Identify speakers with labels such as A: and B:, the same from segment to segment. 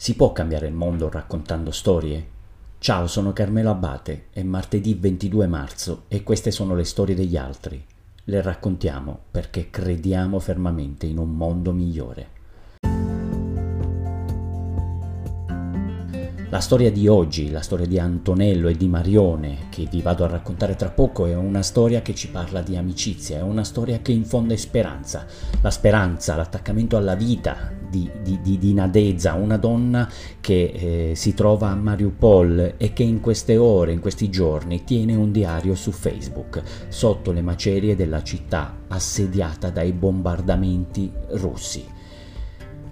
A: Si può cambiare il mondo raccontando storie? Ciao, sono Carmelo Abate, è martedì 22 marzo e queste sono le storie degli altri. Le raccontiamo perché crediamo fermamente in un mondo migliore. La storia di oggi, la storia di Antonello e di Marione, che vi vado a raccontare tra poco, è una storia che ci parla di amicizia, è una storia che infonde speranza. La speranza, l'attaccamento alla vita di, di, di, di Nadezza, una donna che eh, si trova a Mariupol e che in queste ore, in questi giorni, tiene un diario su Facebook, sotto le macerie della città assediata dai bombardamenti russi.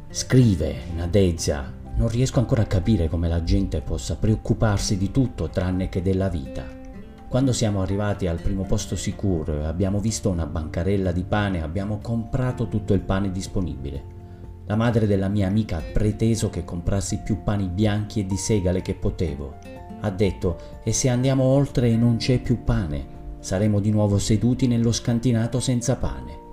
A: Scrive Nadezza non riesco ancora a capire come la gente possa preoccuparsi di tutto tranne che della vita. Quando siamo arrivati al primo posto sicuro e abbiamo visto una bancarella di pane, abbiamo comprato tutto il pane disponibile. La madre della mia amica ha preteso che comprassi più pani bianchi e di segale che potevo. Ha detto, e se andiamo oltre e non c'è più pane, saremo di nuovo seduti nello scantinato senza pane.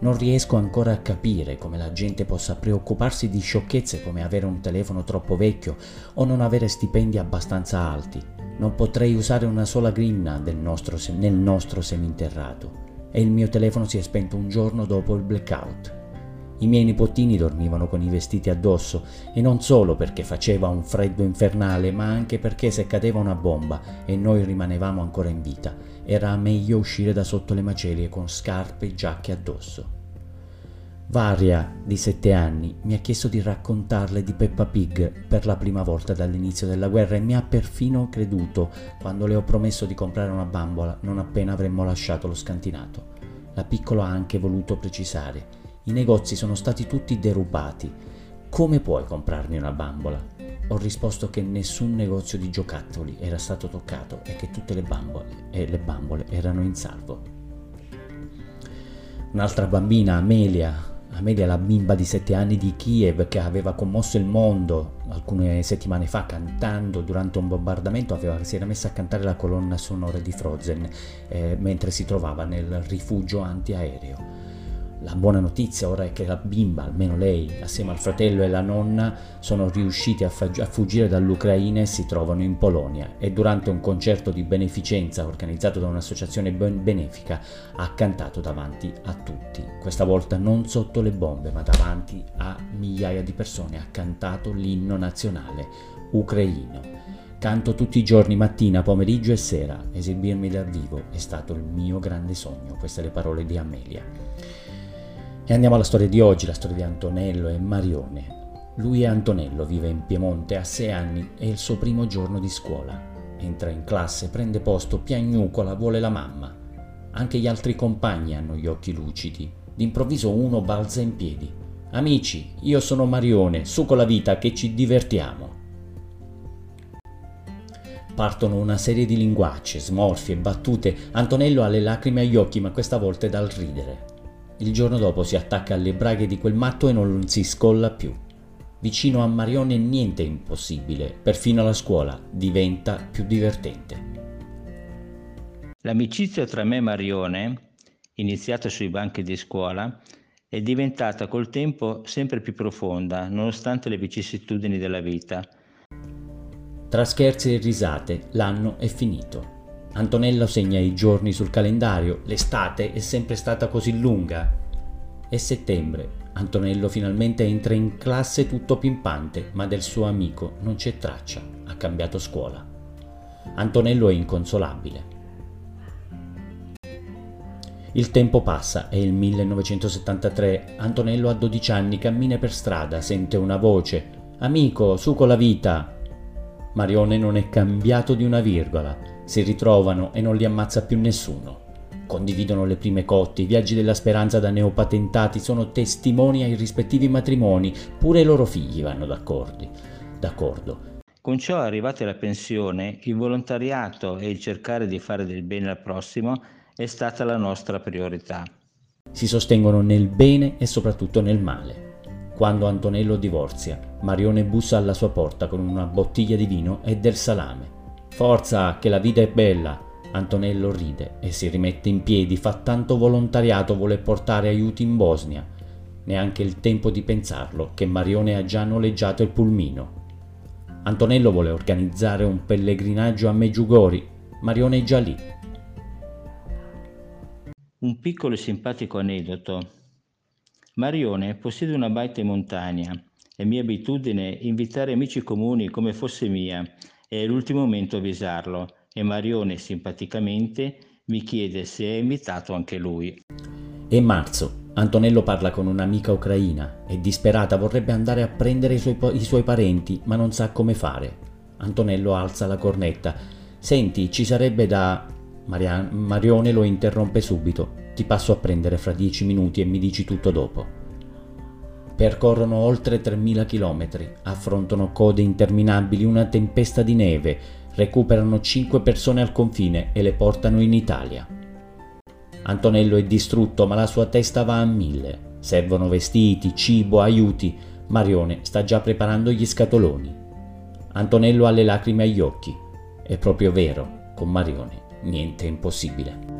A: Non riesco ancora a capire come la gente possa preoccuparsi di sciocchezze come avere un telefono troppo vecchio o non avere stipendi abbastanza alti. Non potrei usare una sola grinna nostro, nel nostro seminterrato e il mio telefono si è spento un giorno dopo il blackout. I miei nipotini dormivano con i vestiti addosso e non solo perché faceva un freddo infernale, ma anche perché se cadeva una bomba e noi rimanevamo ancora in vita, era meglio uscire da sotto le macerie con scarpe e giacche addosso. Varia, di sette anni, mi ha chiesto di raccontarle di Peppa Pig per la prima volta dall'inizio della guerra e mi ha perfino creduto quando le ho promesso di comprare una bambola non appena avremmo lasciato lo scantinato. La piccola ha anche voluto precisare. I negozi sono stati tutti derubati. Come puoi comprarmi una bambola? Ho risposto che nessun negozio di giocattoli era stato toccato e che tutte le bambole, e le bambole erano in salvo. Un'altra bambina, Amelia, Amelia, la bimba di 7 anni di Kiev che aveva commosso il mondo alcune settimane fa cantando durante un bombardamento, aveva, si era messa a cantare la colonna sonora di Frozen eh, mentre si trovava nel rifugio antiaereo. La buona notizia ora è che la bimba, almeno lei, assieme al fratello e la nonna, sono riusciti a, fag- a, fuggire dall'Ucraina e si trovano in Polonia e durante un concerto di beneficenza organizzato da un'associazione ben- benefica ha cantato davanti a tutti. Questa volta non sotto le bombe, ma davanti a migliaia di persone ha cantato l'inno nazionale ucraino. Canto tutti i giorni, mattina, pomeriggio e sera. Esibirmi dal vivo è stato il mio grande sogno. Queste le parole di Amelia. E andiamo alla storia di oggi, la storia di Antonello e Marione. Lui è Antonello, vive in Piemonte, ha sei anni, è il suo primo giorno di scuola. Entra in classe, prende posto, piagnucola, vuole la mamma. Anche gli altri compagni hanno gli occhi lucidi. D'improvviso uno balza in piedi. Amici, io sono Marione, su con la vita che ci divertiamo. Partono una serie di linguacce, smorfie, battute. Antonello ha le lacrime agli occhi, ma questa volta è dal ridere. Il giorno dopo si attacca alle braghe di quel matto e non si scolla più. Vicino a Marione niente è impossibile, perfino la scuola diventa più divertente.
B: L'amicizia tra me e Marione, iniziata sui banchi di scuola, è diventata col tempo sempre più profonda, nonostante le vicissitudini della vita.
A: Tra scherzi e risate, l'anno è finito. Antonello segna i giorni sul calendario, l'estate è sempre stata così lunga. È settembre, Antonello finalmente entra in classe tutto pimpante, ma del suo amico non c'è traccia, ha cambiato scuola. Antonello è inconsolabile. Il tempo passa, è il 1973, Antonello ha 12 anni, cammina per strada, sente una voce. Amico, su con la vita! Marione non è cambiato di una virgola si ritrovano e non li ammazza più nessuno. Condividono le prime cotte, i viaggi della speranza da neopatentati, sono testimoni ai rispettivi matrimoni, pure i loro figli vanno d'accordo. d'accordo.
B: Con ciò arrivati alla pensione, il volontariato e il cercare di fare del bene al prossimo è stata la nostra priorità.
A: Si sostengono nel bene e soprattutto nel male. Quando Antonello divorzia, Marione bussa alla sua porta con una bottiglia di vino e del salame. Forza, che la vita è bella. Antonello ride e si rimette in piedi, fa tanto volontariato, vuole portare aiuti in Bosnia. neanche il tempo di pensarlo che Marione ha già noleggiato il pulmino. Antonello vuole organizzare un pellegrinaggio a Meggiugori, Marione è già lì.
B: Un piccolo e simpatico aneddoto. Marione possiede una baita in montagna. È mia abitudine invitare amici comuni come fosse mia e all'ultimo momento avvisarlo e Marione simpaticamente mi chiede se è invitato anche lui.
A: È marzo. Antonello parla con un'amica ucraina. È disperata, vorrebbe andare a prendere i suoi, i suoi parenti, ma non sa come fare. Antonello alza la cornetta. Senti, ci sarebbe da... Maria... Marione lo interrompe subito. Ti passo a prendere fra dieci minuti e mi dici tutto dopo. Percorrono oltre 3.000 chilometri, affrontano code interminabili, una tempesta di neve, recuperano cinque persone al confine e le portano in Italia. Antonello è distrutto, ma la sua testa va a mille. Servono vestiti, cibo, aiuti. Marione sta già preparando gli scatoloni. Antonello ha le lacrime agli occhi. È proprio vero, con Marione niente è impossibile.